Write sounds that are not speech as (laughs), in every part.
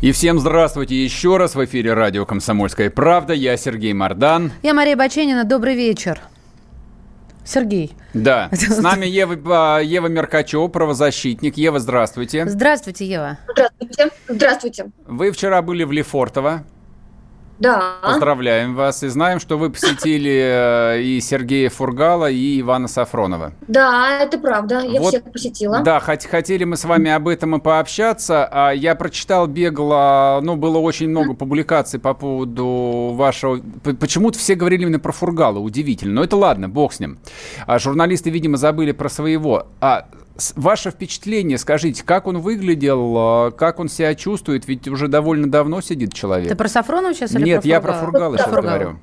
И всем здравствуйте еще раз. В эфире радио «Комсомольская правда». Я Сергей Мордан. Я Мария Баченина. Добрый вечер. Сергей. Да, (laughs) с нами Ева, а, Ева Меркачева, правозащитник. Ева, здравствуйте. Здравствуйте, Ева. Здравствуйте. Здравствуйте. Вы вчера были в Лефортово. Да. Поздравляем вас. И знаем, что вы посетили э, и Сергея Фургала, и Ивана Сафронова. Да, это правда. Я вот, всех посетила. Да, хот- хотели мы с вами об этом и пообщаться. А я прочитал, бегло, ну, было очень много публикаций по поводу вашего... Почему-то все говорили именно про Фургала, удивительно. Но это ладно, бог с ним. А журналисты, видимо, забыли про своего. А Ваше впечатление, скажите, как он выглядел, а, как он себя чувствует, ведь уже довольно давно сидит человек. Ты про Сафронова сейчас или Нет, про я про Фургала? Сейчас говорю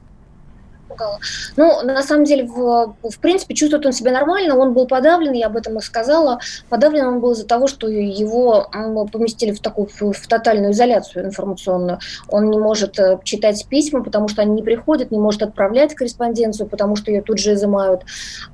помогало. Ну, на самом деле, в, в принципе, чувствует он себя нормально, он был подавлен, я об этом и сказала. Подавлен он был из-за того, что его поместили в такую в, в тотальную изоляцию информационную. Он не может э, читать письма, потому что они не приходят, не может отправлять корреспонденцию, потому что ее тут же изымают.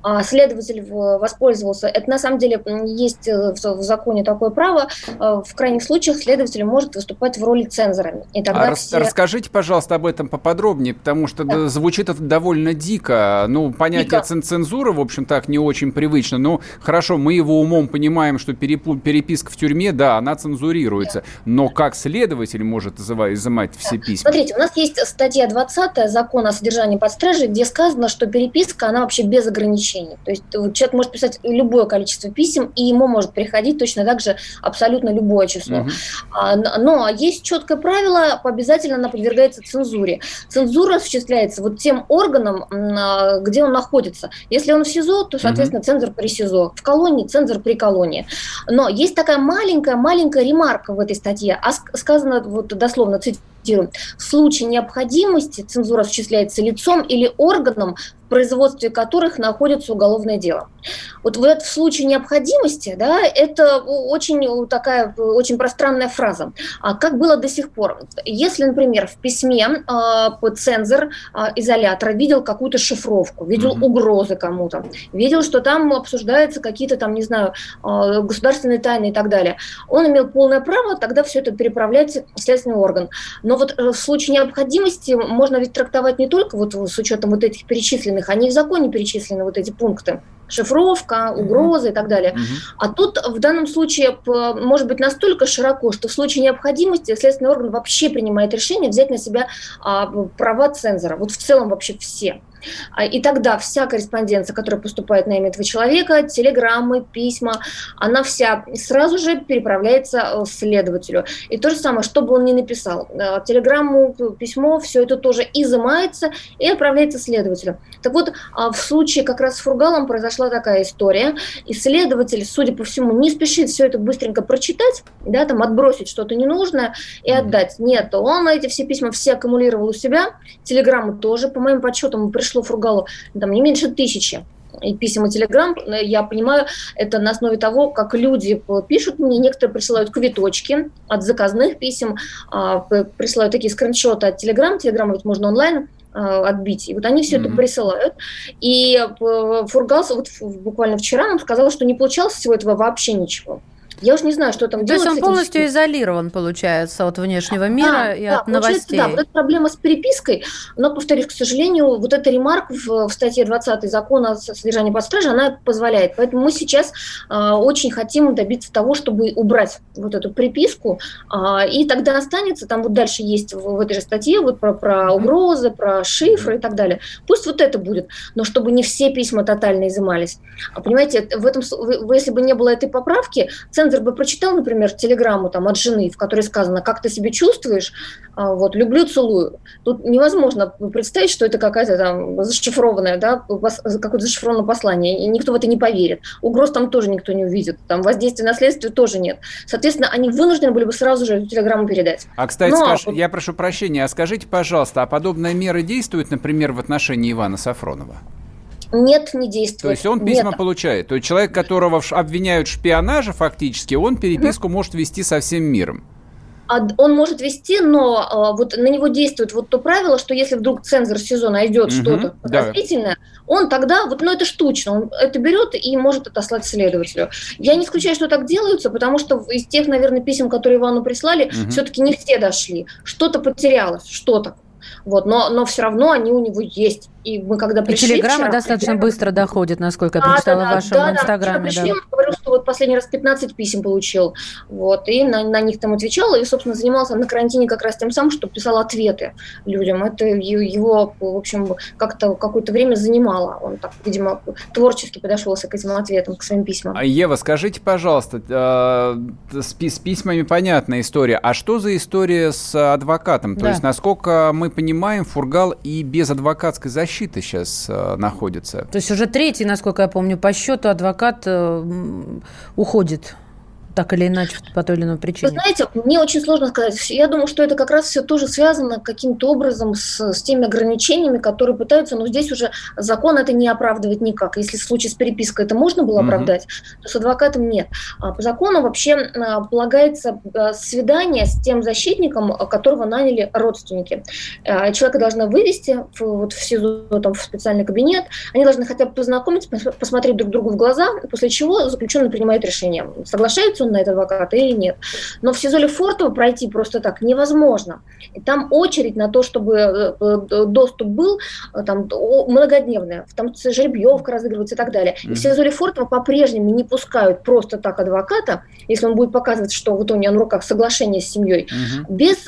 А следователь воспользовался. Это на самом деле есть э, в, законе такое право. Э, в крайних случаях следователь может выступать в роли цензора. И тогда а все... Расскажите, пожалуйста, об этом поподробнее, потому что да. звучит это довольно дико. Ну, понятие дико. цензуры, в общем, так не очень привычно. Ну, хорошо, мы его умом понимаем, что переписка в тюрьме, да, она цензурируется. Но как следователь может изымать все письма? Смотрите, у нас есть статья 20 закона о содержании под стражей, где сказано, что переписка, она вообще без ограничений. То есть человек может писать любое количество писем, и ему может приходить точно так же абсолютно любое число. Угу. Но есть четкое правило, обязательно она подвергается цензуре. Цензура осуществляется вот тем органом, органом, а, где он находится. Если он в СИЗО, то, соответственно, mm-hmm. цензор при СИЗО. В колонии цензор при колонии. Но есть такая маленькая-маленькая ремарка в этой статье, а сказано вот дословно, цитирую, в случае необходимости цензура осуществляется лицом или органом, производстве которых находится уголовное дело. Вот в, в случае необходимости, да, это очень такая очень пространная фраза. А как было до сих пор? Если, например, в письме э, цензор э, изолятора видел какую-то шифровку, видел mm-hmm. угрозы кому-то, видел, что там обсуждаются какие-то там, не знаю, э, государственные тайны и так далее, он имел полное право тогда все это переправлять в следственный орган. Но вот в случае необходимости можно ведь трактовать не только вот с учетом вот этих перечисленных перечисленных, они в законе перечислены, вот эти пункты. Шифровка, угрозы uh-huh. и так далее. Uh-huh. А тут в данном случае может быть настолько широко, что в случае необходимости следственный орган вообще принимает решение взять на себя а, права цензора. Вот в целом вообще все. А, и тогда вся корреспонденция, которая поступает на имя этого человека, телеграммы, письма, она вся сразу же переправляется э, следователю. И то же самое, что бы он ни написал, э, телеграмму, письмо, все это тоже изымается и отправляется следователю. Так вот, а, в случае как раз с Фургалом произошла такая история. Исследователь, судя по всему, не спешит все это быстренько прочитать, да, там отбросить что-то ненужное и отдать. Нет, он эти все письма все аккумулировал у себя, телеграмму тоже, по моим подсчетам, пришло пришло Фургалу там не меньше тысячи и писем и телеграмм, я понимаю, это на основе того, как люди пишут мне, некоторые присылают квиточки от заказных писем, а, присылают такие скриншоты от телеграмм, телеграмм ведь можно онлайн а, отбить. И вот они все mm-hmm. это присылают. И Фургал вот буквально вчера нам сказал, что не получалось всего этого вообще ничего. Я уж не знаю, что там То делать. То есть он полностью этим... изолирован, получается, от внешнего мира да, и да, от новостей. Да, вот эта проблема с перепиской, но, повторюсь, к сожалению, вот эта ремарка в, в статье 20 закона о содержании под стражей, она позволяет. Поэтому мы сейчас э, очень хотим добиться того, чтобы убрать вот эту приписку, э, и тогда останется, там вот дальше есть в, в этой же статье вот про, про угрозы, про шифры и так далее. Пусть вот это будет, но чтобы не все письма тотально изымались. А, понимаете, в этом, если бы не было этой поправки, центр цензор бы прочитал, например, телеграмму там, от жены, в которой сказано, как ты себя чувствуешь, а, вот, люблю, целую. Тут невозможно представить, что это какая-то там зашифрованная, да, какое-то зашифрованное послание, и никто в это не поверит. Угроз там тоже никто не увидит, там воздействия на следствие тоже нет. Соответственно, они вынуждены были бы сразу же эту телеграмму передать. А, кстати, Но... скаж... я прошу прощения, а скажите, пожалуйста, а подобная мера действует, например, в отношении Ивана Сафронова? Нет, не действует. То есть он письма Нет. получает. То есть человек, которого обвиняют в шпионаже фактически, он переписку может вести со всем миром. А он может вести, но а, вот на него действует вот то правило, что если вдруг цензор СИЗО найдет угу, что-то подозрительное, да. он тогда, вот, ну это штучно, он это берет и может отослать следователю. Я не исключаю, что так делаются, потому что из тех, наверное, писем, которые Ивану прислали, угу. все-таки не все дошли. Что-то потерялось, что-то. Вот, но, но все равно они у него есть. И мы когда пришли... И телеграмма вчера, достаточно телеграмма... быстро доходит, насколько я прочитала да, да, в вашем да, инстаграме. Да, пришли, да. говорил, что вот последний раз 15 писем получил. Вот, и на, на них там отвечал, и, собственно, занимался на карантине как раз тем самым, что писал ответы людям. Это его, в общем, как-то какое-то время занимало. Он так, видимо, творчески подошелся к этим ответам, к своим письмам. А Ева, скажите, пожалуйста, э, с, с письмами понятная история. А что за история с адвокатом? То да. есть, насколько мы понимаем, Фургал и без адвокатской защиты защиты сейчас э, находится. То есть уже третий, насколько я помню, по счету адвокат э, уходит так или иначе, по той или иной причине? Вы знаете, мне очень сложно сказать. Я думаю, что это как раз все тоже связано каким-то образом с, с теми ограничениями, которые пытаются, но здесь уже закон это не оправдывает никак. Если в случае с перепиской это можно было оправдать, mm-hmm. то с адвокатом нет. А по закону вообще а, полагается а, свидание с тем защитником, которого наняли родственники. Человека должны вывести в, вот в СИЗО, там, в специальный кабинет, они должны хотя бы познакомиться, посмотреть друг другу в глаза, после чего заключенный принимает решение, соглашается он на этот адвокат или нет. Но в СИЗО Лефортово пройти просто так невозможно. И там очередь на то, чтобы э, э, доступ был, э, там многодневная, там жеребьевка разыгрывается и так далее. И в СИЗО Лефортово по-прежнему не пускают просто так адвоката, если он будет показывать, что вот у него на руках соглашение с семьей, угу. без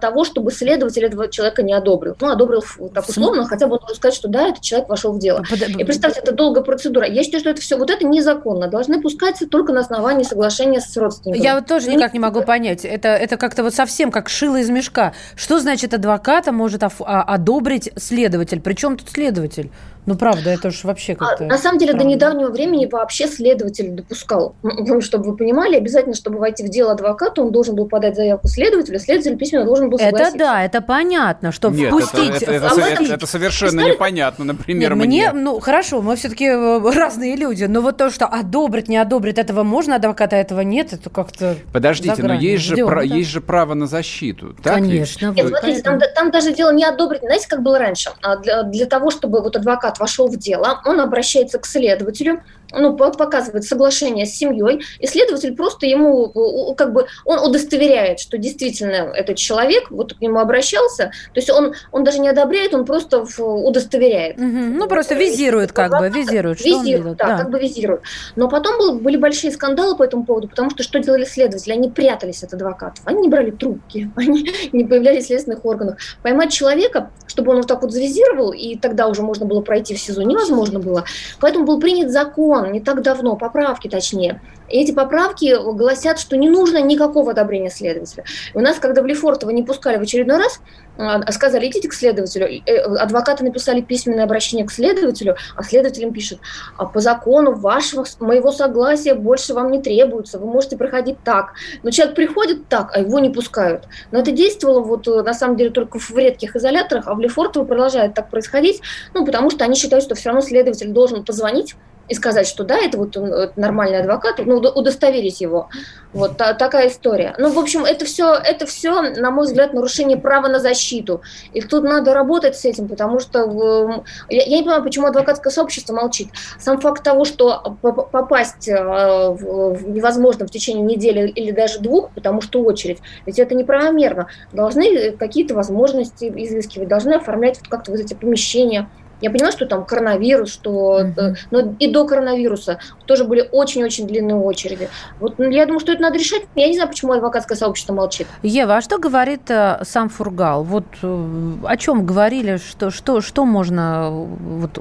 того, чтобы следователь этого человека не одобрил. Ну, одобрил так условно, хотя бы он может сказать, что да, этот человек вошел в дело. И представьте, это долгая процедура. Я считаю, что это все, вот это незаконно. Должны пускаться только на основании соглашения с родственниками. Я вот тоже никак не могу понять. Это, это как-то вот совсем как шило из мешка. Что значит адвоката может а, одобрить следователь? Причем тут следователь? Ну, правда, это уж вообще а, как-то... А, на самом деле, правда. до недавнего времени вообще следователь допускал. Ну, чтобы вы понимали, обязательно, чтобы войти в дело адвоката, он должен был подать заявку следователю, следователь письменно должен был согласиться. Это да, это понятно, что Нет, впустить... Это, это, это, это, это совершенно История... непонятно, например, Нет, мне. мне. Ну, хорошо, мы все-таки э, (laughs) разные люди, но вот то, что одобрить, не одобрить, этого можно, адвоката этого нет, это как-то Подождите, но есть же, Ждем, про, да? есть же право на защиту, так Конечно. Нет, смотрите, там, там даже дело не одобрить, знаете, как было раньше? А для, для того, чтобы вот адвокат вошел в дело, он обращается к следователю, ну, показывает соглашение с семьей, и следователь просто ему, как бы, он удостоверяет, что действительно этот человек вот к нему обращался, то есть он, он даже не одобряет, он просто удостоверяет. Угу. Ну, просто визирует как бы, визирует. Что визирует, да, да, как бы визирует. Но потом был, были большие скандалы по этому поводу, потому что что делали следователи? Они прятались от адвокатов, они не брали трубки, (laughs) они не появлялись в следственных органах. Поймать человека, чтобы он вот так вот завизировал, и тогда уже можно было пройти в СИЗО, невозможно было. Поэтому был принят закон, не так давно, поправки точнее. И эти поправки гласят, что не нужно никакого одобрения следователя. У нас, когда в Лефортово не пускали в очередной раз, а, сказали, идите к следователю. Э, адвокаты написали письменное обращение к следователю, а следователь пишет, а по закону вашего, моего согласия больше вам не требуется, вы можете проходить так. Но человек приходит так, а его не пускают. Но это действовало вот э, на самом деле только в редких изоляторах, а в Лефортово продолжает так происходить, ну, потому что они считают, что все равно следователь должен позвонить и сказать, что да, это вот это нормальный адвокат, ну, удостоверить его. Вот та, такая история. Ну, в общем, это все, это все, на мой взгляд, нарушение права на защиту. И тут надо работать с этим, потому что э, я, я не понимаю, почему адвокатское сообщество молчит. Сам факт того, что попасть э, невозможно в течение недели или даже двух, потому что очередь, ведь это неправомерно. Должны какие-то возможности изыскивать, должны оформлять вот как-то вот эти помещения, я поняла, что там коронавирус, что, mm-hmm. но и до коронавируса тоже были очень-очень длинные очереди. Вот ну, я думаю, что это надо решать. Я не знаю, почему адвокатское сообщество молчит. Ева, а что говорит э, сам Фургал? Вот э, о чем говорили, что что что можно вот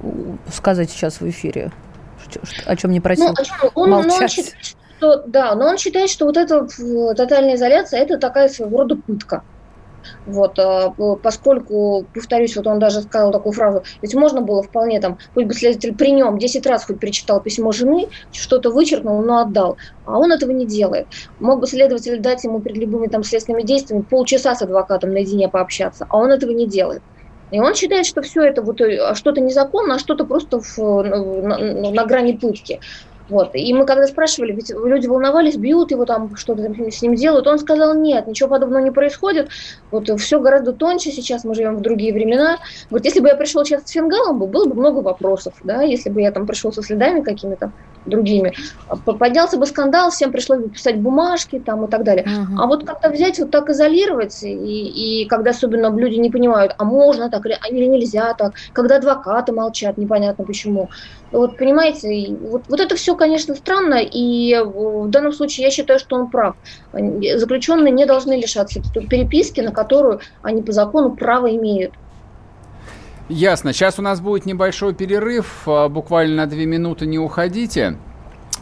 сказать сейчас в эфире? Что, о чем не просил ну, о чем? Он, молчать? Он, что, да, но он считает, что вот эта тотальная изоляция – это такая своего рода пытка. Вот, а, поскольку, повторюсь, вот он даже сказал такую фразу, ведь можно было вполне там, хоть бы следователь при нем 10 раз хоть перечитал письмо жены, что-то вычеркнул, но отдал. А он этого не делает. Мог бы следователь дать ему перед любыми там следственными действиями полчаса с адвокатом наедине пообщаться, а он этого не делает. И он считает, что все это вот э, что-то незаконно, а что-то просто в, на, на грани пытки. Вот. И мы когда спрашивали, ведь люди волновались, бьют его там, что-то с ним делают, он сказал, нет, ничего подобного не происходит, вот все гораздо тоньше сейчас, мы живем в другие времена. Вот если бы я пришел сейчас с фингалом, было бы много вопросов, да, если бы я там пришел со следами какими-то другими, поднялся бы скандал, всем пришлось бы писать бумажки там и так далее. Uh-huh. А вот как-то взять вот так изолировать, и, и когда особенно люди не понимают, а можно так или, или нельзя так, когда адвокаты молчат, непонятно почему. Вот понимаете, вот, вот это все, конечно, странно, и в данном случае я считаю, что он прав. Заключенные не должны лишаться переписки, на которую они по закону право имеют. Ясно. Сейчас у нас будет небольшой перерыв, а, буквально на две минуты не уходите.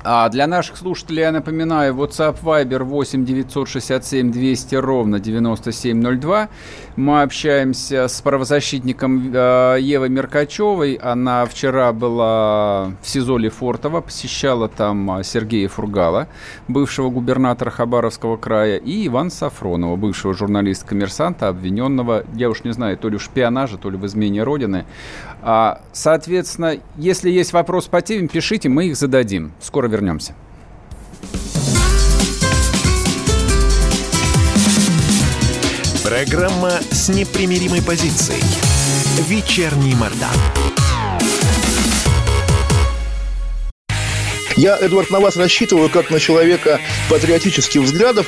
А для наших слушателей я напоминаю, WhatsApp Viber 8 967 200 ровно 9702. Мы общаемся с правозащитником э, Евой Меркачевой. Она вчера была в СИЗО Лефортово, посещала там э, Сергея Фургала, бывшего губернатора Хабаровского края, и Ивана Сафронова, бывшего журналиста-коммерсанта, обвиненного, я уж не знаю, то ли в шпионаже, то ли в измене Родины. А, соответственно, если есть вопрос по теме, пишите, мы их зададим. Скоро вернемся. Программа с непримиримой позицией. Вечерний Мордан. Я, Эдвард, на вас рассчитываю как на человека патриотических взглядов.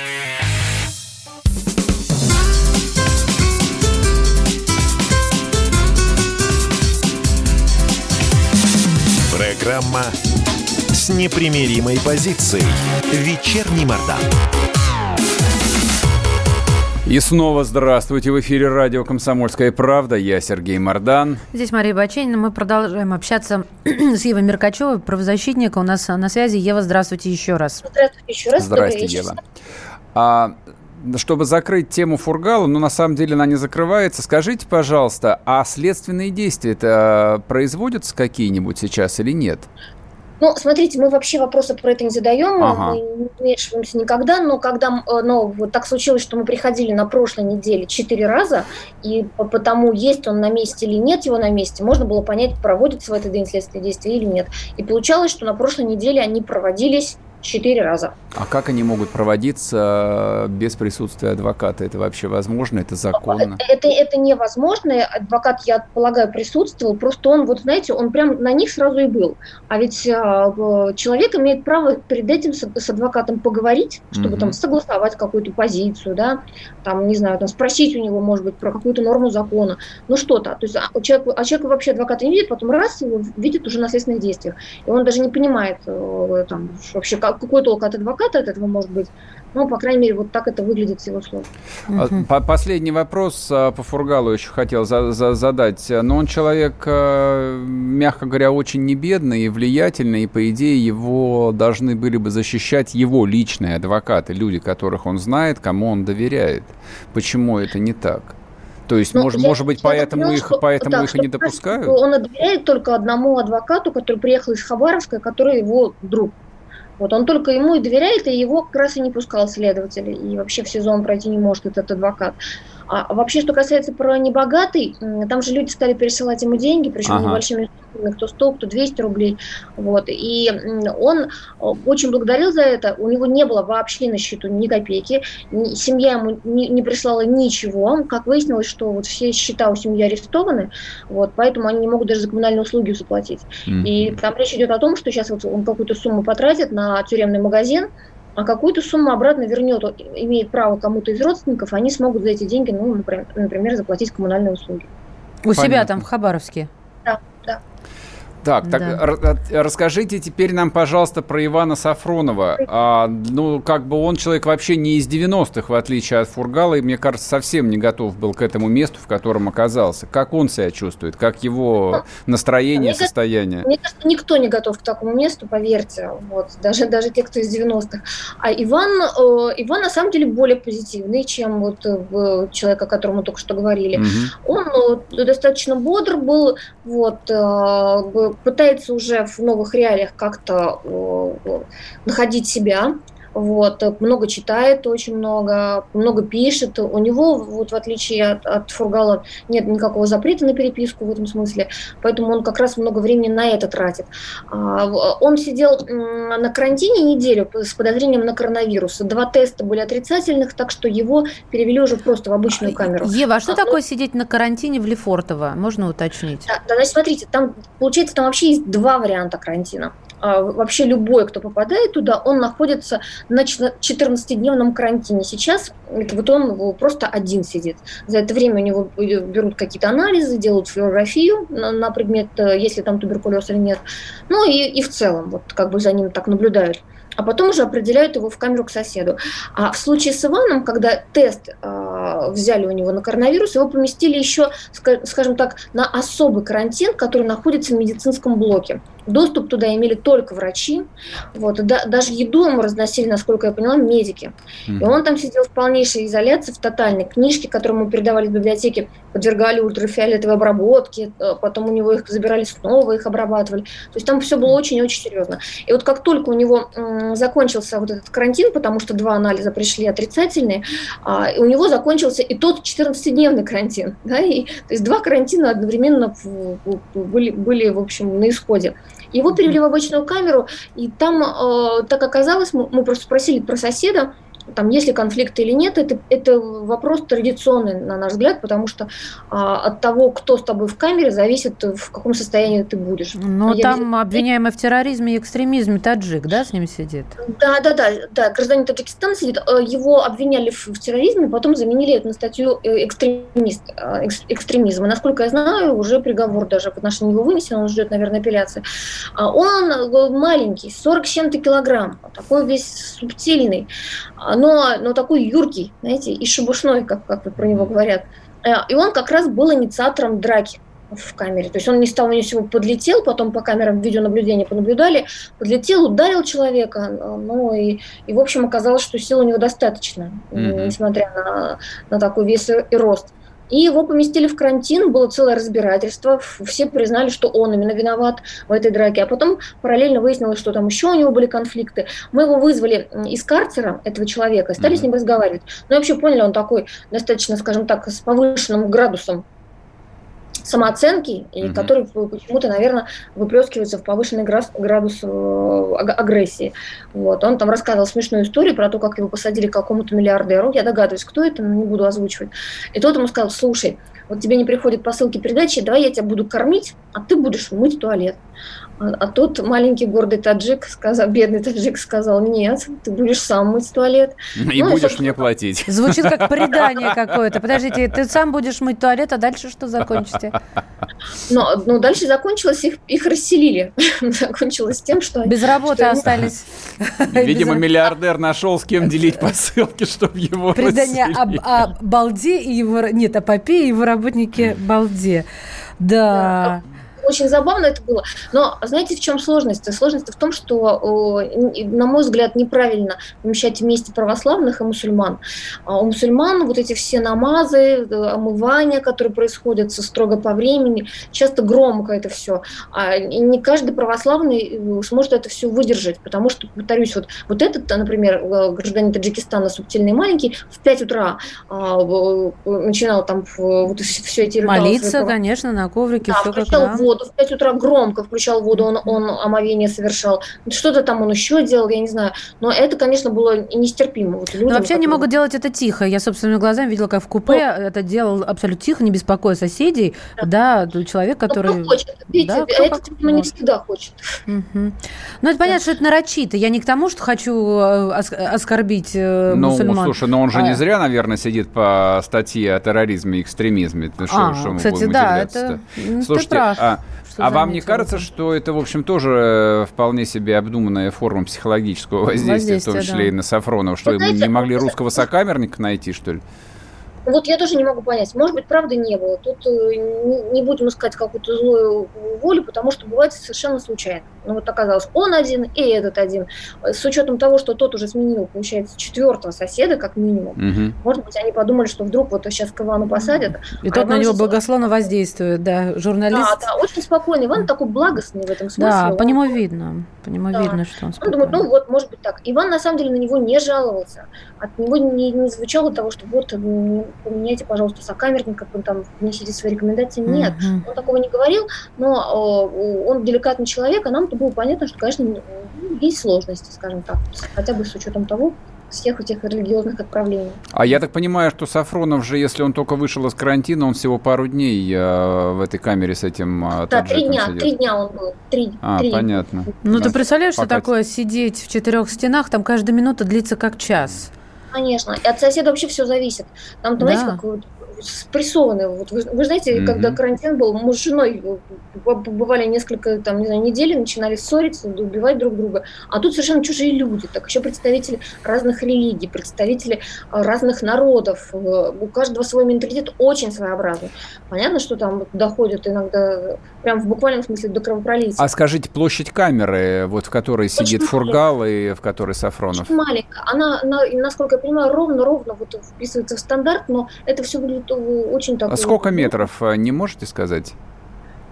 Программа с непримиримой позицией. Вечерний Мордан. И снова здравствуйте. В эфире радио «Комсомольская правда». Я Сергей Мордан. Здесь Мария Баченина. Мы продолжаем общаться (clears throat) с Евой Меркачевой, правозащитника. У нас на связи. Ева, здравствуйте еще раз. Здравствуйте еще раз. Здравствуйте, Ева. А, чтобы закрыть тему Фургала, но на самом деле она не закрывается, скажите, пожалуйста, а следственные действия-то производятся какие-нибудь сейчас или нет? Ну, смотрите, мы вообще вопросы про это не задаем, ага. мы не вмешиваемся никогда, но когда, э, но вот так случилось, что мы приходили на прошлой неделе четыре раза, и потому есть он на месте или нет его на месте, можно было понять, проводится в этот день следственные действия или нет. И получалось, что на прошлой неделе они проводились четыре раза. А как они могут проводиться без присутствия адвоката? Это вообще возможно? Это законно? Это, это невозможно. Адвокат, я полагаю, присутствовал. Просто он, вот знаете, он прям на них сразу и был. А ведь а, человек имеет право перед этим с, с адвокатом поговорить, чтобы угу. там согласовать какую-то позицию, да, там, не знаю, там спросить у него, может быть, про какую-то норму закона, ну что-то. То есть а человек, а человек вообще адвоката не видит, потом раз его видит уже на следственных действиях. И он даже не понимает э, там, вообще, как какой толк от адвоката от этого может быть? Ну, по крайней мере, вот так это выглядит с его слов. Угу. Последний вопрос а, по Фургалу еще хотел за за задать. Но он человек, а, мягко говоря, очень небедный и влиятельный, и, по идее, его должны были бы защищать его личные адвокаты, люди, которых он знает, кому он доверяет. Почему это не так? То есть, ну, может, я, может быть, я поэтому поняла, их, что, поэтому да, их и не допускают? Он доверяет только одному адвокату, который приехал из Хабаровска, который его друг. Вот он только ему и доверяет, и его как раз и не пускал следователи. И вообще в СИЗО он пройти не может, этот адвокат. А вообще, что касается про небогатый, там же люди стали пересылать ему деньги, причем ага. небольшими суммами, кто 100, кто 200 рублей. Вот. И он очень благодарил за это. У него не было вообще на счету ни копейки. Семья ему не, не прислала ничего. Как выяснилось, что вот все счета у семьи арестованы, вот, поэтому они не могут даже за коммунальные услуги заплатить. Mm-hmm. И там речь идет о том, что сейчас вот он какую-то сумму потратит на тюремный магазин, а какую-то сумму обратно вернет, имеет право кому-то из родственников, они смогут за эти деньги, ну, например, заплатить коммунальные услуги. У Понятно. себя там в Хабаровске? Так, так да. расскажите теперь нам, пожалуйста, про Ивана Сафронова. А, ну, как бы он человек вообще не из 90-х, в отличие от Фургала, и, мне кажется, совсем не готов был к этому месту, в котором оказался. Как он себя чувствует? Как его настроение, мне состояние? Кажется, мне кажется, никто не готов к такому месту, поверьте. Вот, (laughs) даже, даже те, кто из 90-х. А Иван, э, Иван, на самом деле, более позитивный, чем вот э, человек, о котором мы только что говорили. Угу. Он э, достаточно бодр был, вот, э, пытается уже в новых реалиях как-то э, находить себя, вот, много читает, очень много, много пишет. У него, вот в отличие от, от Фургала, нет никакого запрета на переписку в этом смысле, поэтому он как раз много времени на это тратит. А, он сидел на карантине неделю с подозрением на коронавирус. Два теста были отрицательных, так что его перевели уже просто в обычную камеру. Ева, а что а, такое ну, сидеть на карантине в Лефортово? Можно уточнить? Да, да, значит, смотрите, там, получается, там вообще есть два варианта карантина. А, вообще любой, кто попадает туда, он находится на 14-дневном карантине. Сейчас вот он просто один сидит. За это время у него берут какие-то анализы, делают флюорографию на, на предмет, э, есть ли там туберкулез или нет. Ну и, и в целом, вот как бы за ним так наблюдают а потом уже определяют его в камеру к соседу. А в случае с Иваном, когда тест э, взяли у него на коронавирус, его поместили еще, скажем так, на особый карантин, который находится в медицинском блоке. Доступ туда имели только врачи. Вот, да, даже еду ему разносили, насколько я поняла, медики. Mm-hmm. И он там сидел в полнейшей изоляции, в тотальной. Книжки, которые ему передавали в библиотеке, подвергали ультрафиолетовой обработке, э, потом у него их забирали снова, их обрабатывали. То есть там все было очень-очень серьезно. И вот как только у него закончился вот этот карантин, потому что два анализа пришли отрицательные, а, у него закончился и тот 14-дневный карантин. (laughs) Да, и, то есть два карантина одновременно были, были, в общем, на исходе. Его перевели в обычную камеру, и там э, так оказалось, мы, мы просто спросили про соседа, там есть ли конфликты или нет, это, это вопрос традиционный, на наш взгляд, потому что а, от того, кто с тобой в камере, зависит, в каком состоянии ты будешь. Но а там я... обвиняемый в терроризме и экстремизме таджик, да, с ним сидит? Да, да, да, да, гражданин Таджикистана сидит, э, его обвиняли в, в терроризме, потом заменили это на статью э, экстремист, э, экстремизма. Насколько я знаю, уже приговор даже в отношении него вынесен, он ждет, наверное, апелляции. А он маленький, 47 килограмм, такой весь субтильный но, но такой юркий, знаете, и шебушной, как, как про него говорят. Э, и он как раз был инициатором драки в камере. То есть он не стал ни всего подлетел, потом по камерам видеонаблюдения понаблюдали, подлетел, ударил человека, э, ну и, и в общем оказалось, что сил у него достаточно, mm-hmm. несмотря на, на такой вес и рост. И его поместили в карантин, было целое разбирательство, все признали, что он именно виноват в этой драке. А потом параллельно выяснилось, что там еще у него были конфликты. Мы его вызвали из карцера, этого человека, стали mm-hmm. с ним разговаривать. Ну вообще поняли, он такой достаточно, скажем так, с повышенным градусом самооценки, и угу. который почему-то, наверное, выплескивается в повышенный градус э, агрессии. Вот. Он там рассказывал смешную историю про то, как его посадили к какому-то миллиардеру. Я догадываюсь, кто это, но не буду озвучивать. И тот ему сказал, слушай, вот тебе не приходят посылки передачи, давай я тебя буду кормить, а ты будешь мыть туалет. А, тут маленький гордый таджик сказал, бедный таджик сказал, нет, ты будешь сам мыть туалет. И ну, будешь и, мне платить. Звучит как (laughs) предание какое-то. Подождите, ты сам будешь мыть туалет, а дальше что закончите? (laughs) Но, ну, дальше закончилось, их, их расселили. (laughs) закончилось тем, что... Без работы что остались. Видимо, миллиардер нашел, с кем делить посылки, чтобы его Предание об, о балде и его... Нет, о попе и его работнике балде. Да очень забавно это было. Но знаете, в чем сложность? Сложность в том, что, на мой взгляд, неправильно помещать вместе православных и мусульман. А у мусульман вот эти все намазы, э, омывания, которые происходят строго по времени, часто громко это все. А не каждый православный э, сможет это все выдержать, потому что, повторюсь, вот, вот этот, например, э, гражданин Таджикистана субтильный маленький, в 5 утра а, начинал там вот все эти Молиться, конечно, на коврике, да, все как надо воду, в 5 утра громко включал воду, он, он омовение совершал. Что-то там он еще делал, я не знаю. Но это, конечно, было нестерпимо. Вот людям, Но вообще которые... они могут делать это тихо. Я собственными глазами видела, как в купе ну, это делал абсолютно тихо, не беспокоя соседей. Да, да человек, который... Ну, кто хочет. Видите, да, кто это видимо, не всегда хочет. Угу. Ну, это понятно, да. что это нарочито. Я не к тому, что хочу э, оскорбить э, ну, мусульман. слушай, но он же а... не зря, наверное, сидит по статье о терроризме и экстремизме. Ну, а, что, кстати, да, это... Слушайте, прав. А, а вам не кажется, что это, в общем, тоже вполне себе обдуманная форма психологического (laughs) воздействия, в том числе да. и на Сафронова, что мы не могли русского сокамерника найти, что ли? Вот я тоже не могу понять. Может быть, правды не было. Тут э, не будем искать какую-то злую волю, потому что бывает совершенно случайно. Ну вот оказалось, он один и этот один. С учетом того, что тот уже сменил, получается, четвертого соседа, как минимум. Угу. Может быть, они подумали, что вдруг вот сейчас к Ивану посадят. И а тот на него благословно воздействует, да, журналист. Да, да, очень спокойный. Иван такой благостный в этом смысле. Да, по нему видно. По нему да. видно, что он спокойный. Он думает, ну вот, может быть так. Иван на самом деле на него не жаловался. От него не, не звучало того, что вот поменяйте, пожалуйста, сокамерника, там внесите свои рекомендации. Нет, mm-hmm. он такого не говорил, но э, он деликатный человек, а нам-то было понятно, что, конечно, есть сложности, скажем так, хотя бы с учетом того, всех этих религиозных отправлений. А я так понимаю, что Сафронов же, если он только вышел из карантина, он всего пару дней э, в этой камере с этим э, Да, три дня, сидит. три дня он был. Три, а, три. понятно. Ну, да. ты представляешь, Пока... что такое сидеть в четырех стенах, там каждая минута длится как час? Конечно. И от соседа вообще все зависит. Там, да. знаете, как спрессованы. Вот вы, вы знаете, mm-hmm. когда карантин был, мы с женой побывали несколько там, не знаю, недель, начинали ссориться, убивать друг друга. А тут совершенно чужие люди. Так еще представители разных религий, представители а, разных народов. Э, у каждого свой менталитет очень своеобразный. Понятно, что там доходит иногда прям в буквальном смысле до кровопролития. А скажите, площадь камеры, вот в которой очень сидит Фургал и в которой Сафронов? Очень маленькая. Она, насколько я понимаю, ровно-ровно вот вписывается в стандарт, но это все выглядит очень так... А сколько метров, э, не можете сказать?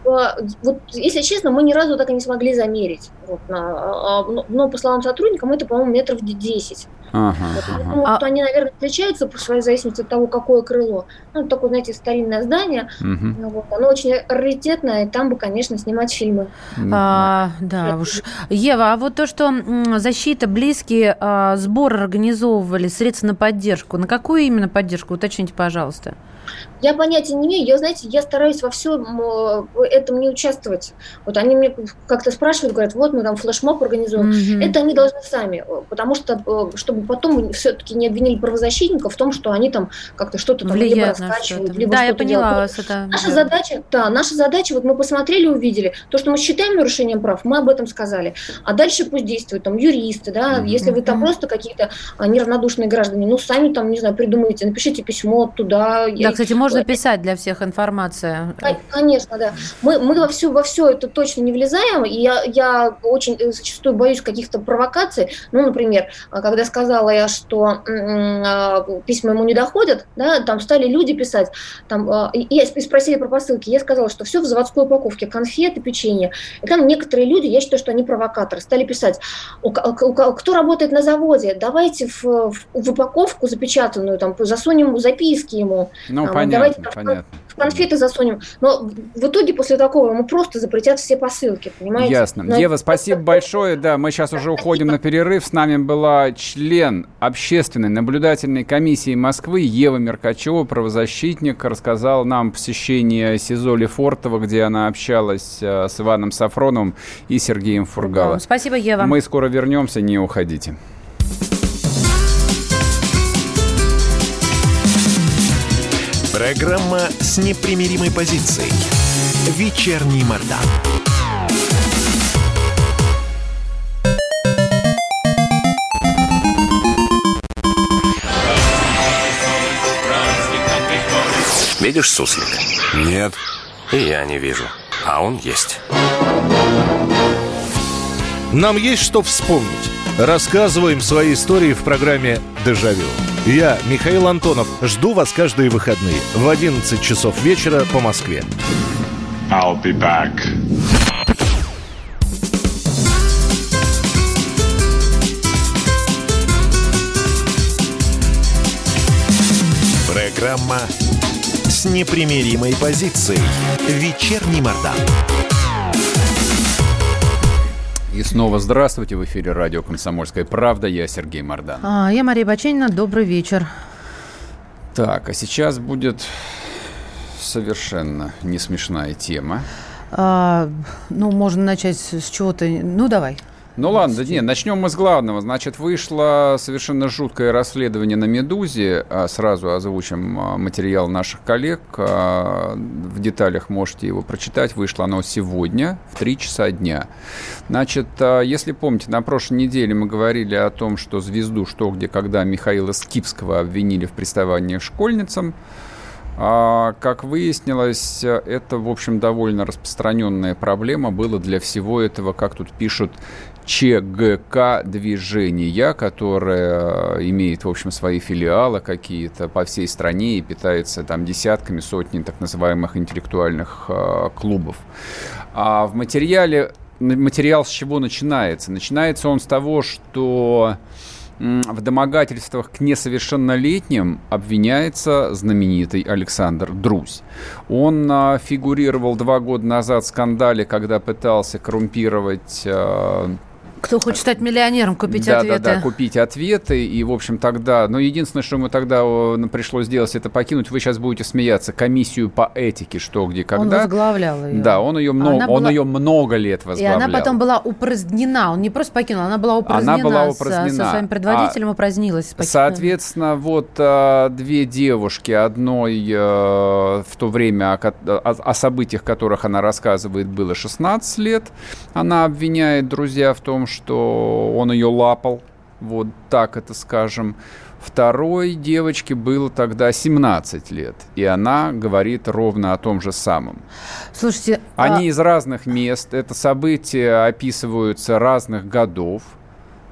вот, если честно, мы ни разу так и не смогли замерить. Вот, на, а, а но, по словам сотрудникам, это, по-моему, метров 10. Ага, вот, ага. А... они, наверное, отличаются по своей зависимости от того, какое крыло. Ну, такое, знаете, старинное здание. Угу. Вот, оно очень раритетное, и там бы, конечно, снимать фильмы. А, да уж. Ева, а вот то, что защита, близкие а, сбор организовывали, средства на поддержку, на какую именно поддержку? Уточните, пожалуйста. Я понятия не имею. Я, знаете, я стараюсь во всем э, этом не участвовать. Вот они мне как-то спрашивают, говорят, вот мы там флешмоб организуем. Mm-hmm. Это они должны сами, потому что, э, чтобы потом все-таки не обвинили правозащитников в том, что они там как-то что-то там либо раскачивают, либо да, что-то я поняла делают. Вас это... Наша да. задача, да, наша задача, вот мы посмотрели, увидели, то, что мы считаем нарушением прав, мы об этом сказали. А дальше пусть действуют там юристы, да, mm-hmm. если вы там просто какие-то а, неравнодушные граждане, ну, сами там, не знаю, придумайте, напишите письмо туда. Да, кстати, можно можно писать для всех информация. Конечно, да. Мы, мы во, все, во все это точно не влезаем, и я, я очень э, зачастую боюсь каких-то провокаций. Ну, например, а, когда сказала я, что а, письма ему не доходят, да, там стали люди писать, там, а, и, и спросили про посылки, я сказала, что все в заводской упаковке, конфеты, печенье. И там некоторые люди, я считаю, что они провокаторы, стали писать, кто работает на заводе, давайте в, в, в упаковку запечатанную, там, засунем записки ему. Ну, там, понятно давайте понятно. в конфеты засунем. Но в итоге после такого ему просто запретят все посылки, понимаете? Ясно. Но Ева, спасибо большое. Да, мы сейчас уже уходим на перерыв. С нами была член общественной наблюдательной комиссии Москвы Ева Меркачева, правозащитник, рассказал нам посещение СИЗО Лефортово, где она общалась э, с Иваном Сафроновым и Сергеем Фургалом. Спасибо, Ева. Мы скоро вернемся, не уходите. Программа с непримиримой позицией. Вечерний Мордан. Видишь суслик? Нет. И я не вижу. А он есть. Нам есть что вспомнить. Рассказываем свои истории в программе «Дежавю». Я, Михаил Антонов, жду вас каждые выходные в 11 часов вечера по Москве. I'll be back. Программа с непримиримой позицией. Вечерний Мордан. И снова здравствуйте. В эфире радио «Комсомольская правда». Я Сергей Мордан. А, я Мария Баченина. Добрый вечер. Так, а сейчас будет совершенно не смешная тема. А, ну, можно начать с чего-то. Ну, давай. Ну ладно, нет, начнем мы с главного. Значит, вышло совершенно жуткое расследование на «Медузе». А, Сразу озвучим а, материал наших коллег. А, В деталях можете его прочитать. Вышло оно сегодня в 3 часа дня. Значит, если помните, на прошлой неделе мы говорили о том, что звезду «Что, где, когда» Михаила Скипского обвинили в приставании к школьницам. А, как выяснилось, это, в общем, довольно распространенная проблема была для всего этого, как тут пишут, ЧГК движения, которое имеет, в общем, свои филиалы какие-то по всей стране и питается там десятками, сотнями так называемых интеллектуальных э, клубов. А в материале материал с чего начинается? Начинается он с того, что в домогательствах к несовершеннолетним обвиняется знаменитый Александр Друзь. Он а, фигурировал два года назад в скандале, когда пытался коррумпировать а, кто хочет стать миллионером, купить да, ответы. Да, да, купить ответы. И, в общем, тогда... Но единственное, что ему тогда пришлось сделать, это покинуть, вы сейчас будете смеяться, комиссию по этике, что, где, когда. Он возглавлял ее. Да, он ее, много, Она он была- ее много лет возглавлял. И она потом была упразднена. Он не просто покинул, она была упразднена. Она была упразднена. Со, своим предводителем упразднилась. Поки- Соответственно, вот а, две девушки, одной э, в то время, о, о- о событиях, которых она рассказывает, было 16 лет. Она обвиняет друзья в том, что он ее лапал. Вот так это скажем. Второй девочке было тогда 17 лет, и она говорит ровно о том же самом. Слушайте, Они а, из разных мест, это события описываются разных годов.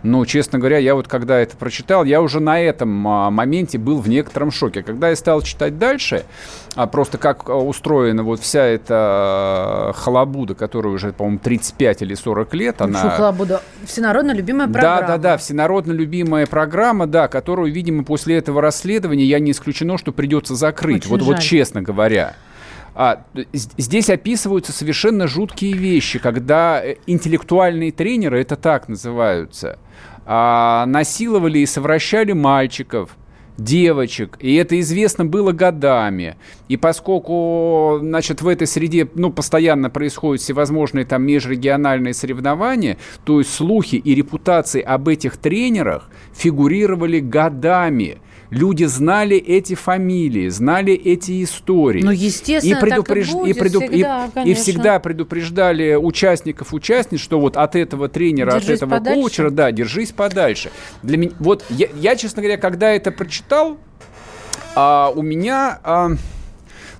Ну, честно говоря, я вот когда это прочитал, я уже на этом а, моменте был в некотором шоке. Когда я стал читать дальше, а просто как а, устроена вот вся эта а, халабуда, которая уже, по-моему, 35 или 40 лет, она... Шухлабуда. Всенародно любимая программа. Да, да, да, всенародно любимая программа, да, которую, видимо, после этого расследования я не исключено, что придется закрыть. Очень вот, вот жаль. честно говоря. А, здесь описываются совершенно жуткие вещи, когда э, интеллектуальные тренеры, это так называются, а, насиловали и совращали мальчиков, девочек, и это известно было годами. И поскольку, значит, в этой среде, ну, постоянно происходят всевозможные там межрегиональные соревнования, то есть слухи и репутации об этих тренерах фигурировали годами. Люди знали эти фамилии, знали эти истории. Ну, естественно, так и будет всегда, и конечно. всегда предупреждали участников, участниц, что вот от этого тренера, Держись от этого подальше. коучера, да, держись подальше. Для меня, вот я, я, честно говоря, когда это прочитал, а, у меня, а,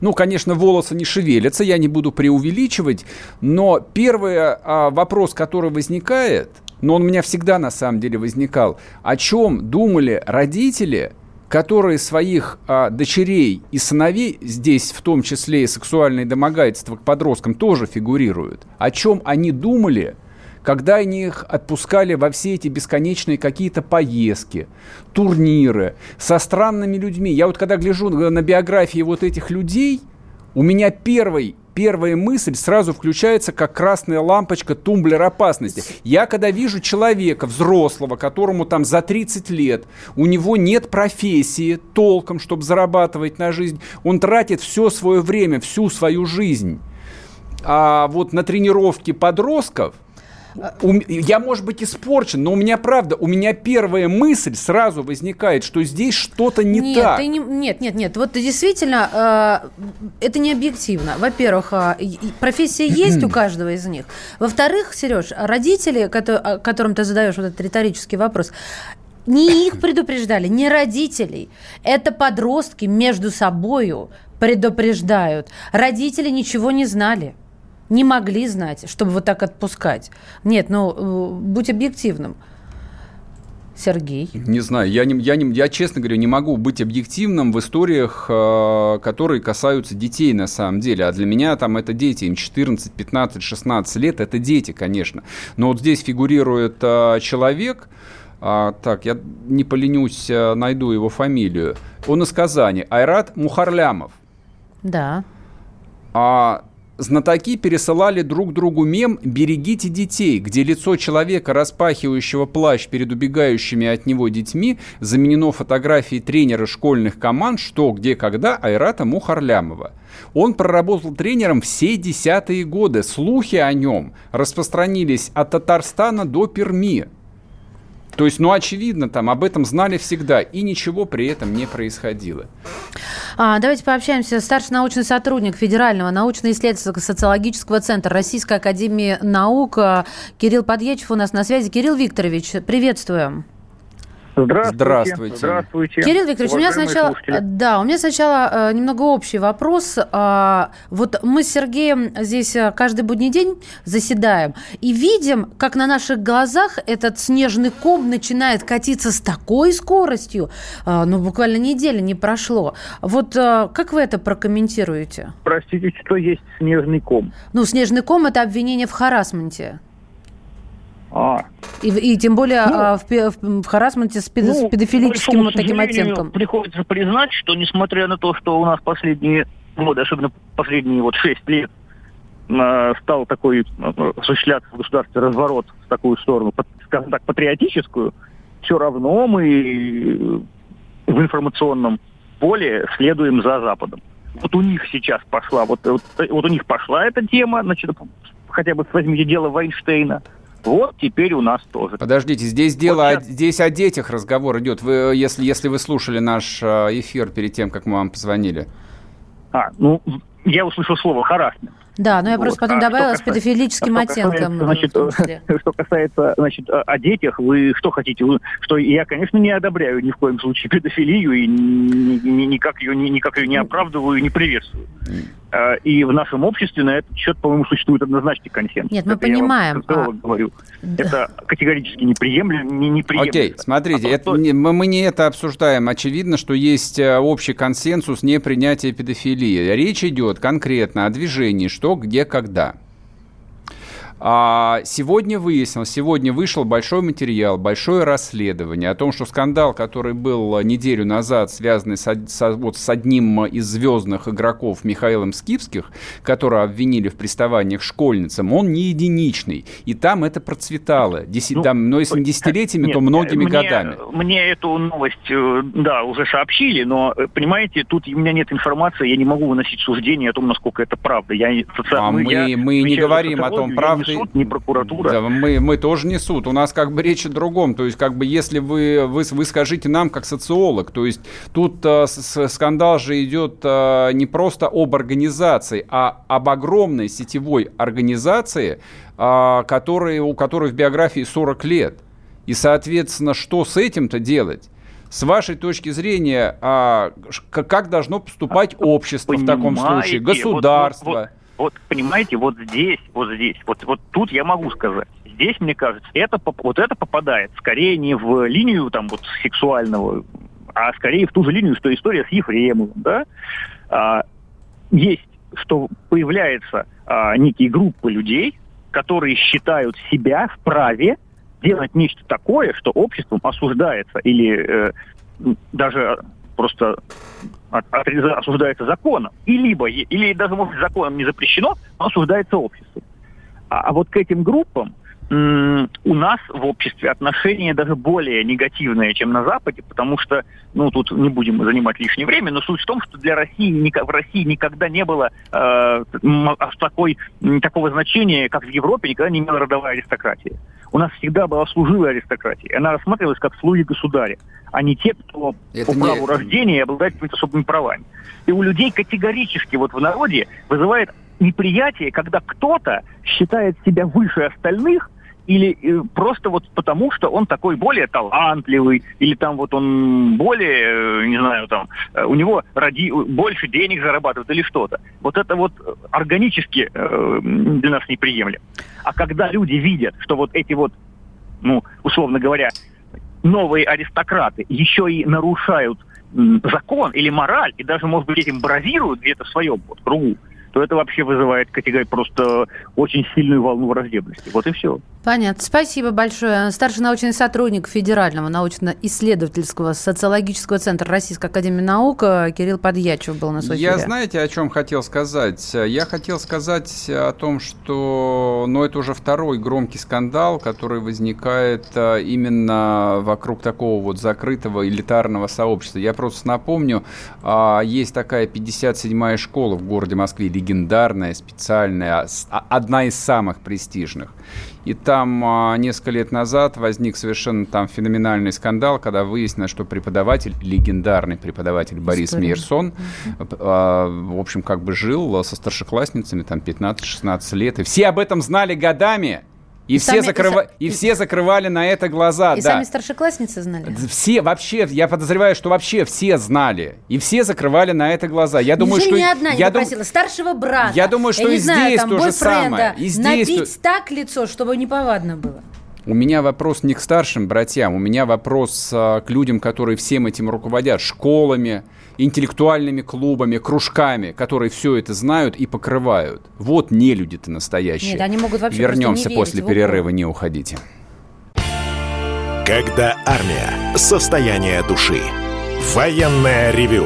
ну, конечно, волосы не шевелятся, я не буду преувеличивать, но первый а, вопрос, который возникает, но он у меня всегда на самом деле возникал, о чем думали родители, которые своих а, дочерей и сыновей, здесь в том числе и сексуальные домогательства к подросткам тоже фигурируют, о чем они думали, когда они их отпускали во все эти бесконечные какие-то поездки, турниры со странными людьми. Я вот когда гляжу на биографии вот этих людей, у меня первый, первая мысль сразу включается как красная лампочка тумблер опасности. Я когда вижу человека взрослого, которому там за 30 лет, у него нет профессии толком, чтобы зарабатывать на жизнь, он тратит все свое время, всю свою жизнь а вот на тренировки подростков, я, может быть, испорчен, но у меня, правда, у меня первая мысль сразу возникает, что здесь что-то не нет, так. ты не- нет, нет, нет. Вот действительно, э, это не объективно. Во-первых, э, профессия есть у (clears throat) каждого из них. Во-вторых, Сереж, родители, кото- о- которым ты задаешь вот этот риторический вопрос, не их (clears throat) предупреждали, не родителей. Это подростки между собою предупреждают. Родители ничего не знали. Не могли знать, чтобы вот так отпускать. Нет, ну, э, будь объективным. Сергей. Не знаю, я, не, я, не, я, честно говоря, не могу быть объективным в историях, э, которые касаются детей на самом деле. А для меня там это дети, им 14, 15, 16 лет, это дети, конечно. Но вот здесь фигурирует э, человек, а, так, я не поленюсь, э, найду его фамилию. Он из Казани, Айрат Мухарлямов. Да. А знатоки пересылали друг другу мем «Берегите детей», где лицо человека, распахивающего плащ перед убегающими от него детьми, заменено фотографией тренера школьных команд «Что, где, когда» Айрата Мухарлямова. Он проработал тренером все десятые годы. Слухи о нем распространились от Татарстана до Перми. То есть, ну, очевидно, там об этом знали всегда, и ничего при этом не происходило. А, давайте пообщаемся. Старший научный сотрудник Федерального научно-исследовательского социологического центра Российской Академии Наук Кирилл Подъячев у нас на связи. Кирилл Викторович, приветствуем. Здравствуйте. Здравствуйте. Здравствуйте. Кирилл Викторович, у меня сначала, слушатели. да, у меня сначала э, немного общий вопрос. А, вот мы с Сергеем здесь э, каждый будний день заседаем и видим, как на наших глазах этот снежный ком начинает катиться с такой скоростью, а, ну буквально неделя не прошло. Вот а, как вы это прокомментируете? Простите, что есть снежный ком? Ну, снежный ком это обвинение в харасменте. А. И, и тем более ну, а, в, в, харасменте с, педо, ну, с педофилическим вот таким оттенком. Приходится признать, что несмотря на то, что у нас последние годы, особенно последние вот шесть лет, а, стал такой а, осуществляться в государстве разворот в такую сторону, скажем так, патриотическую, все равно мы в информационном поле следуем за Западом. Вот у них сейчас пошла, вот, вот, вот у них пошла эта тема, значит, хотя бы возьмите дело Вайнштейна – вот теперь у нас тоже. Подождите, здесь дело, вот сейчас... здесь о детях разговор идет. Вы, если, если вы слушали наш э, эфир перед тем, как мы вам позвонили. А, ну, я услышал слово харасмент. Да, но я вот. просто потом а добавила с педофилическим а оттенком. Значит, (laughs) что касается значит, о детях, вы что хотите? Вы, что я, конечно, не одобряю ни в коем случае педофилию и ни, ни, никак, ее, ни, никак ее не оправдываю и не приветствую. А, и в нашем обществе на этот счет, по-моему, существует однозначный консенсус. Нет, мы это понимаем. Я вам, а... говорю. Да. Это категорически неприемлемо. Не, неприемлемо. Окей, смотрите, а это, просто... мы, мы не это обсуждаем. Очевидно, что есть э, общий консенсус непринятия педофилии. Речь идет конкретно о движении, что, где, когда. А сегодня выяснилось, сегодня вышел большой материал, большое расследование о том, что скандал, который был неделю назад связанный с, со, вот, с одним из звездных игроков Михаилом Скипских, которого обвинили в приставаниях школьницам, он не единичный. И там это процветало. Деси, ну, там, но если не десятилетиями, нет, то многими мне, годами. Мне эту новость, э, да, уже сообщили, но, э, понимаете, тут у меня нет информации, я не могу выносить суждение о том, насколько это правда. Я, соци... а мы, я, мы не говорим о том, правда ни суд, ни прокуратура. Да, мы, мы тоже не суд. У нас как бы речь о другом. То есть, как бы, если вы, вы, вы скажите нам, как социолог, то есть, тут э, с, скандал же идет э, не просто об организации, а об огромной сетевой организации, э, которые, у которой в биографии 40 лет. И, соответственно, что с этим-то делать? С вашей точки зрения, а, как должно поступать общество Понимаете, в таком случае, государство? Вот, вот, вот, понимаете, вот здесь, вот здесь, вот, вот тут я могу сказать. Здесь, мне кажется, это, вот это попадает скорее не в линию там вот сексуального, а скорее в ту же линию, что история с Ефремовым, да? А, есть, что появляется а, некие группы людей, которые считают себя вправе делать нечто такое, что обществом осуждается или э, даже просто осуждается законом, и либо, или даже, может быть, законом не запрещено, но осуждается обществом. А, а вот к этим группам у нас в обществе отношение даже более негативное, чем на Западе, потому что, ну, тут не будем занимать лишнее время, но суть в том, что для России, в России никогда не было э, такой, такого значения, как в Европе, никогда не имела родовая аристократия. У нас всегда была служивая аристократия. Она рассматривалась как слуги государя, а не те, кто Это по праву не... рождения обладает какими-то особыми правами. И у людей категорически вот в народе вызывает неприятие, когда кто-то считает себя выше остальных или э, просто вот потому, что он такой более талантливый, или там вот он более, э, не знаю, там, э, у него роди, больше денег зарабатывает или что-то. Вот это вот органически для нас неприемлемо. А когда люди видят, что вот эти вот, ну, условно говоря, новые аристократы еще и нарушают закон или мораль, и даже, может быть, этим бравируют где-то в своем вот, кругу, то это вообще вызывает категорию просто очень сильную волну враждебности. Вот и все. Понятно. Спасибо большое. Старший научный сотрудник Федерального научно-исследовательского социологического центра Российской Академии Наук Кирилл Подьячев был на эфире. Я знаете, о чем хотел сказать? Я хотел сказать о том, что ну, это уже второй громкий скандал, который возникает э, именно вокруг такого вот закрытого элитарного сообщества. Я просто напомню, а, есть такая 57-я школа в городе Москве, легендарная, специальная, а, одна из самых престижных. И там а, несколько лет назад возник совершенно там феноменальный скандал, когда выяснилось, что преподаватель, легендарный преподаватель Борис История. Мейерсон, а, в общем, как бы жил со старшеклассницами там 15-16 лет. И все об этом знали годами. И, и, все, сами, закрыва... и, и все закрывали на это глаза. И да. сами старшеклассницы знали? Все, вообще, я подозреваю, что вообще все знали. И все закрывали на это глаза. Я думаю, что... ни одна я не попросила. Дум... Старшего брата. Я думаю, что я и знаю, здесь то же самое. И здесь набить то... так лицо, чтобы неповадно было. У меня вопрос не к старшим братьям, у меня вопрос а, к людям, которые всем этим руководят, школами, интеллектуальными клубами, кружками, которые все это знают и покрывают. Вот не люди-то настоящие. Нет, они могут вообще Вернемся не после перерыва, не уходите. Когда армия. Состояние души. Военное ревю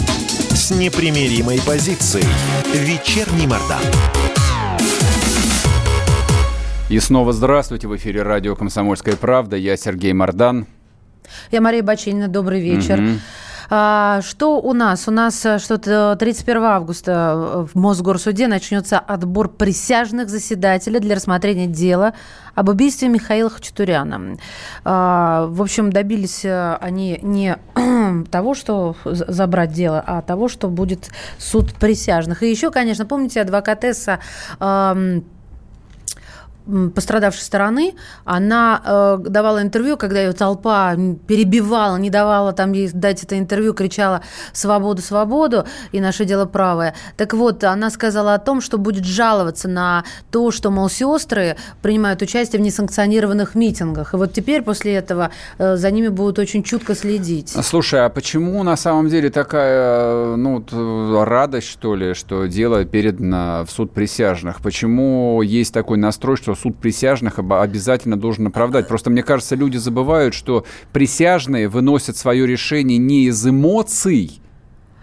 с непримиримой позицией. Вечерний Мордан. И снова здравствуйте. В эфире радио «Комсомольская правда». Я Сергей Мордан. Я Мария Бачинина. Добрый вечер. Угу. А, что у нас? У нас э, что-то 31 августа э, в Мосгорсуде начнется отбор присяжных заседателей для рассмотрения дела об убийстве Михаила Хачатуряна. А, в общем, добились э, они не (clears throat) того, что забрать дело, а того, что будет суд присяжных. И еще, конечно, помните, адвокатесса пострадавшей стороны, она э, давала интервью, когда ее толпа перебивала, не давала там ей дать это интервью, кричала «свободу, свободу» и «наше дело правое». Так вот, она сказала о том, что будет жаловаться на то, что, мол, сестры принимают участие в несанкционированных митингах. И вот теперь после этого э, за ними будут очень чутко следить. Слушай, а почему на самом деле такая ну, радость, что ли, что дело передано в суд присяжных? Почему есть такой настрой, что суд присяжных обязательно должен оправдать. Просто мне кажется, люди забывают, что присяжные выносят свое решение не из эмоций,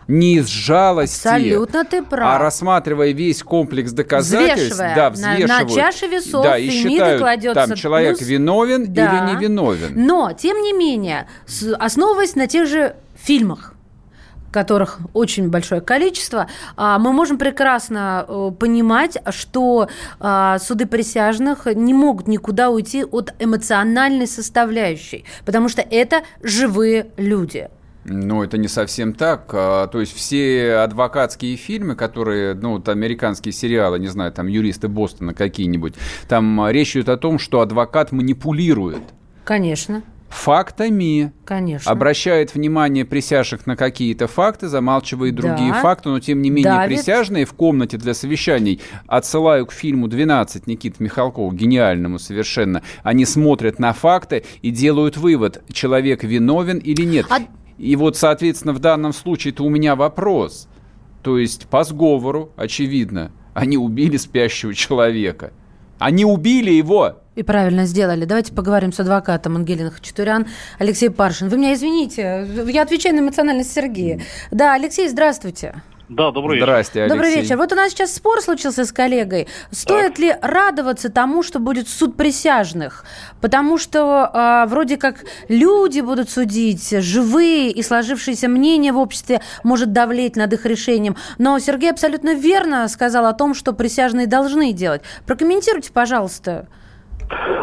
не из жалости, Абсолютно ты прав. а рассматривая весь комплекс доказательств, взвешивая, да, взвешивают, на, на чаше весов да, и считают, кладется там человек плюс, виновен да, или не виновен. Но, тем не менее, основываясь на тех же фильмах, которых очень большое количество, а, мы можем прекрасно э, понимать, что а, суды присяжных не могут никуда уйти от эмоциональной составляющей, потому что это живые люди. Ну, это не совсем так. А, то есть все адвокатские фильмы, которые, ну, вот американские сериалы, не знаю, там юристы Бостона какие-нибудь, там речь идет о том, что адвокат манипулирует. Конечно фактами. Конечно. Обращает внимание присяжных на какие-то факты, замалчивает другие да. факты, но тем не менее Давид. присяжные в комнате для совещаний, отсылаю к фильму «12» Никиты Михалкова, гениальному совершенно, они смотрят на факты и делают вывод, человек виновен или нет. А... И вот, соответственно, в данном случае-то у меня вопрос. То есть по сговору, очевидно, они убили спящего человека. Они убили его. И правильно сделали. Давайте поговорим с адвокатом Ангелина Хачатурян. Алексей Паршин. Вы меня извините, я отвечаю на эмоциональность Сергея. Да, Алексей, здравствуйте. Да, добрый вечер. Здрасте, Алексей. Добрый вечер. Вот у нас сейчас спор случился с коллегой. Стоит ли радоваться тому, что будет суд присяжных? Потому что э, вроде как люди будут судить, живые и сложившееся мнение в обществе может давлеть над их решением. Но Сергей абсолютно верно сказал о том, что присяжные должны делать. Прокомментируйте, пожалуйста.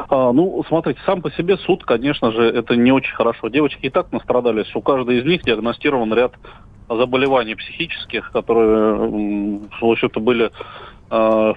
А, ну, смотрите, сам по себе суд, конечно же, это не очень хорошо. Девочки и так настрадались. У каждой из них диагностирован ряд заболеваний психических, которые, в общем-то, были э,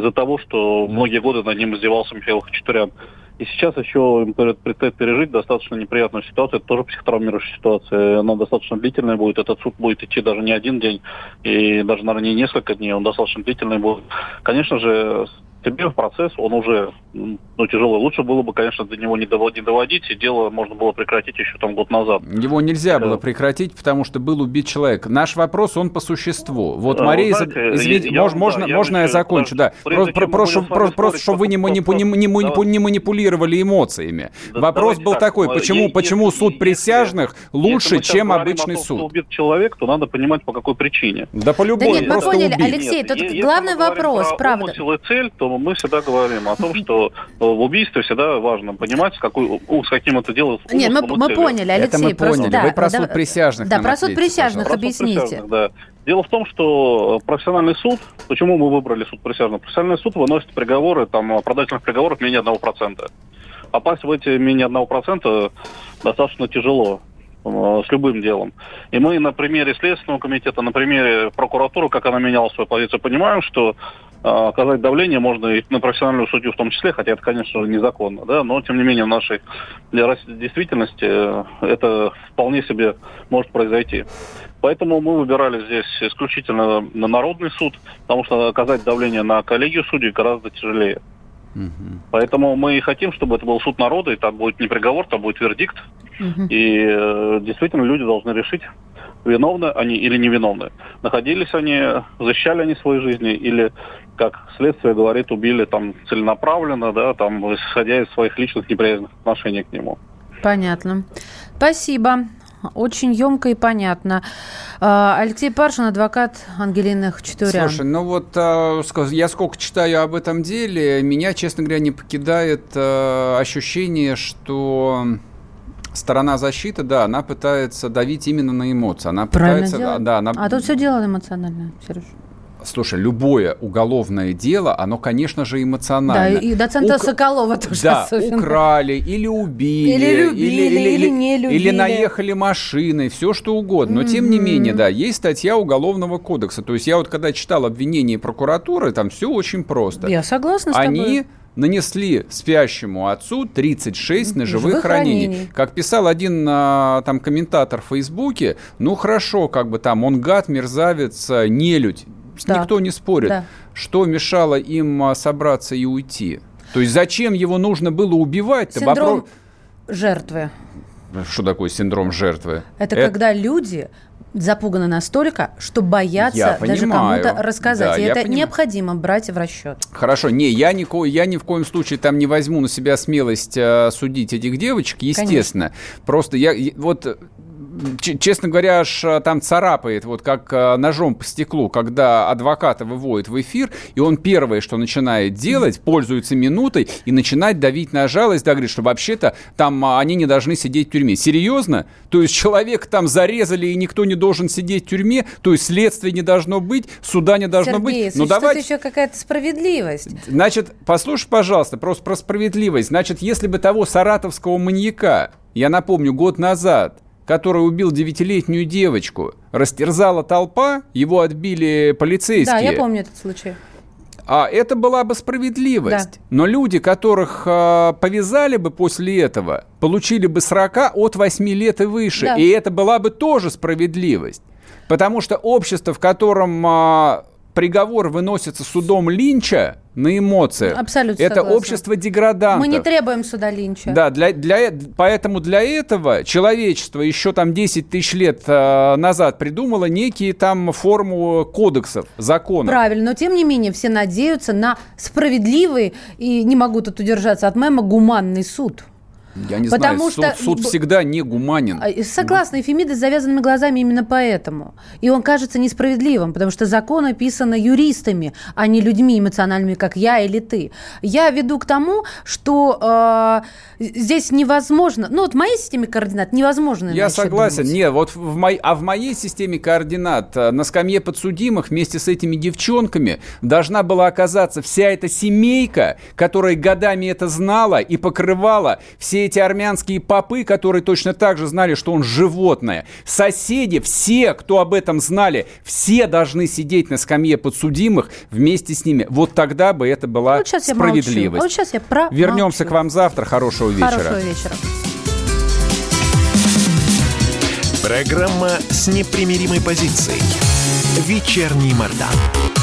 из-за того, что многие годы над ним издевался Михаил Хачатурян. И сейчас еще им предстоит пережить достаточно неприятную ситуацию. Это тоже психотравмирующая ситуация. Она достаточно длительная будет. Этот суд будет идти даже не один день, и даже, наверное, не несколько дней. Он достаточно длительный будет. Конечно же, тебе процесс, он уже ну, тяжелый. Лучше было бы, конечно, до него не доводить, и дело можно было прекратить еще там год назад. Его нельзя да. было прекратить, потому что был убит человек. Наш вопрос, он по существу. Вот, да, Мария, знаете, извините, я, мож, я, можно, да, можно я, я закончу? Да. Просто, про, просто, просто, просто чтобы вы не, не, не, не, не манипулировали эмоциями. Да, вопрос был так, такой, почему, если, почему суд присяжных если, лучше, если чем обычный том, суд? Что убит человек, то надо понимать, по какой причине. Да по-любому. Да нет, мы поняли. Алексей, тут главный вопрос, правда. Если мы цель, то мы всегда говорим о том, что в убийстве всегда важно понимать, с, какой, с каким это дело. Нет, мы, мы поняли, Алексей. Это мы просто, поняли. Да, Вы про да, суд присяжных. Да, про суд присяжных объясните. Суд присяжных, да. Дело в том, что профессиональный суд, почему мы выбрали суд присяжных? Профессиональный суд выносит приговоры, там, оправдательных приговоров менее 1%. Попасть в эти менее 1% достаточно тяжело с любым делом. И мы на примере Следственного комитета, на примере прокуратуры, как она меняла свою позицию, понимаем, что оказать давление можно и на профессиональную судью в том числе, хотя это, конечно незаконно, да, но тем не менее в нашей действительности это вполне себе может произойти. Поэтому мы выбирали здесь исключительно на народный суд, потому что оказать давление на коллегию судей гораздо тяжелее. Угу. Поэтому мы и хотим, чтобы это был суд народа, и там будет не приговор, там будет вердикт. Угу. И э, действительно люди должны решить, виновны они или невиновны. Находились они, защищали они свои жизни, или, как следствие говорит, убили там целенаправленно, да, там, исходя из своих личных неприязненных отношений к нему. Понятно. Спасибо. Очень емко и понятно. А, Алексей Паршин, адвокат Ангелины Хачатурян. Слушай, ну вот а, я сколько читаю об этом деле, меня, честно говоря, не покидает а, ощущение, что сторона защиты, да, она пытается давить именно на эмоции. Она Правильно пытается, делает. да, она... А тут все дело эмоционально, Сереж. Слушай, любое уголовное дело, оно, конечно же, эмоционально. Да, и доцента Ук... Соколова (laughs) тоже Да, особенно. украли или убили. Или любили, или, или, или не любили. Или наехали машиной, все что угодно. Но, тем не менее, да, есть статья Уголовного кодекса. То есть я вот когда читал обвинение прокуратуры, там все очень просто. Я согласна с тобой. Они нанесли спящему отцу 36 ножевых Живых ранений. ранений. Как писал один а, там комментатор в Фейсбуке, ну хорошо, как бы там он гад, мерзавец, нелюдь да. никто не спорит. Да. Что мешало им а, собраться и уйти? То есть зачем его нужно было убивать? Синдром Вопро... жертвы. Что такое синдром жертвы? Это, Это когда люди запуганы настолько, что боятся я даже кому-то рассказать. Да, и это поним... необходимо брать в расчет. Хорошо, не, я ни, я ни в коем случае там не возьму на себя смелость э, судить этих девочек, естественно. Конечно. Просто я вот честно говоря, аж а, там царапает, вот как а, ножом по стеклу, когда адвоката выводит в эфир, и он первое, что начинает делать, пользуется минутой и начинает давить на жалость, да, говорит, что вообще-то там а, они не должны сидеть в тюрьме. Серьезно? То есть человек там зарезали, и никто не должен сидеть в тюрьме, то есть следствия не должно быть, суда не должно Сергей, быть. Ну, давайте... еще какая-то справедливость. Значит, послушай, пожалуйста, просто про справедливость. Значит, если бы того саратовского маньяка, я напомню, год назад, который убил девятилетнюю девочку, растерзала толпа, его отбили полицейские. Да, я помню этот случай. А это была бы справедливость. Да. Но люди, которых э, повязали бы после этого, получили бы срока от 8 лет и выше. Да. И это была бы тоже справедливость. Потому что общество, в котором э, приговор выносится судом Линча на эмоциях. Абсолютно Это согласна. общество деградантов. Мы не требуем суда Линча. Да, для, для, поэтому для этого человечество еще там 10 тысяч лет э, назад придумало некие там форму кодексов, законов. Правильно, но тем не менее все надеются на справедливый и, не могу тут удержаться от мема, гуманный суд. Я не Потому знаю, что- суд, суд всегда не гуманен. А, Согласна, Эфемида с завязанными глазами именно поэтому. И он кажется несправедливым, потому что закон описан юристами, а не людьми эмоциональными, как я или ты. Я веду к тому, что э, здесь невозможно, ну вот в моей системе координат невозможно Я согласен. думать. Не, вот в мой, а в моей системе координат э, на скамье подсудимых вместе с этими девчонками должна была оказаться вся эта семейка, которая годами это знала и покрывала все эти армянские попы, которые точно так же знали, что он животное. Соседи, все, кто об этом знали, все должны сидеть на скамье подсудимых вместе с ними. Вот тогда бы это была Вот сейчас я молчу. справедливость. А вот сейчас я про Вернемся к вам завтра. Хорошего вечера. Хорошего вечера. Программа с непримиримой позицией. Вечерний Мордан.